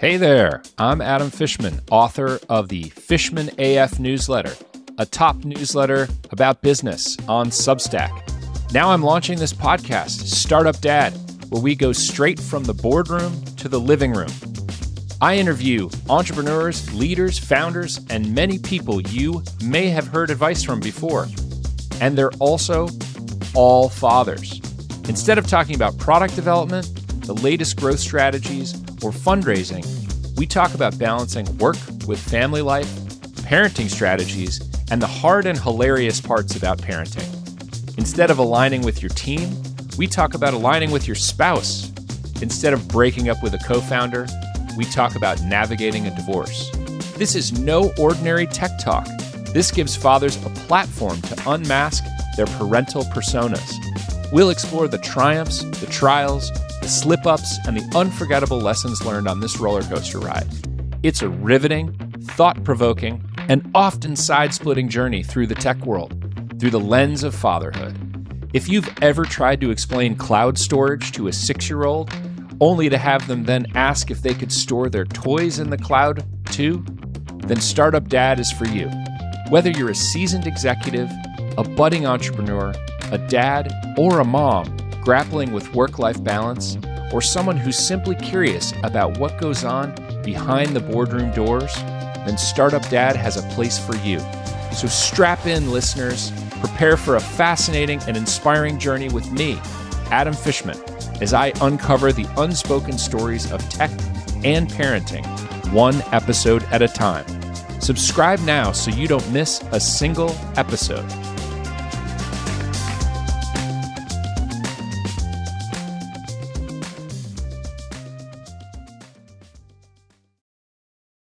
Hey there, I'm Adam Fishman, author of the Fishman AF newsletter, a top newsletter about business on Substack. Now I'm launching this podcast, Startup Dad, where we go straight from the boardroom to the living room. I interview entrepreneurs, leaders, founders, and many people you may have heard advice from before. And they're also all fathers. Instead of talking about product development, the latest growth strategies, or fundraising, we talk about balancing work with family life, parenting strategies, and the hard and hilarious parts about parenting. Instead of aligning with your team, we talk about aligning with your spouse. Instead of breaking up with a co founder, we talk about navigating a divorce. This is no ordinary tech talk. This gives fathers a platform to unmask their parental personas. We'll explore the triumphs, the trials, the slip ups, and the unforgettable lessons learned on this roller coaster ride. It's a riveting, thought provoking, and often side splitting journey through the tech world, through the lens of fatherhood. If you've ever tried to explain cloud storage to a six year old, only to have them then ask if they could store their toys in the cloud too, then Startup Dad is for you. Whether you're a seasoned executive, a budding entrepreneur, a dad, or a mom, grappling with work life balance, or someone who's simply curious about what goes on behind the boardroom doors, then Startup Dad has a place for you. So strap in, listeners. Prepare for a fascinating and inspiring journey with me, Adam Fishman, as I uncover the unspoken stories of tech and parenting, one episode at a time. Subscribe now so you don't miss a single episode.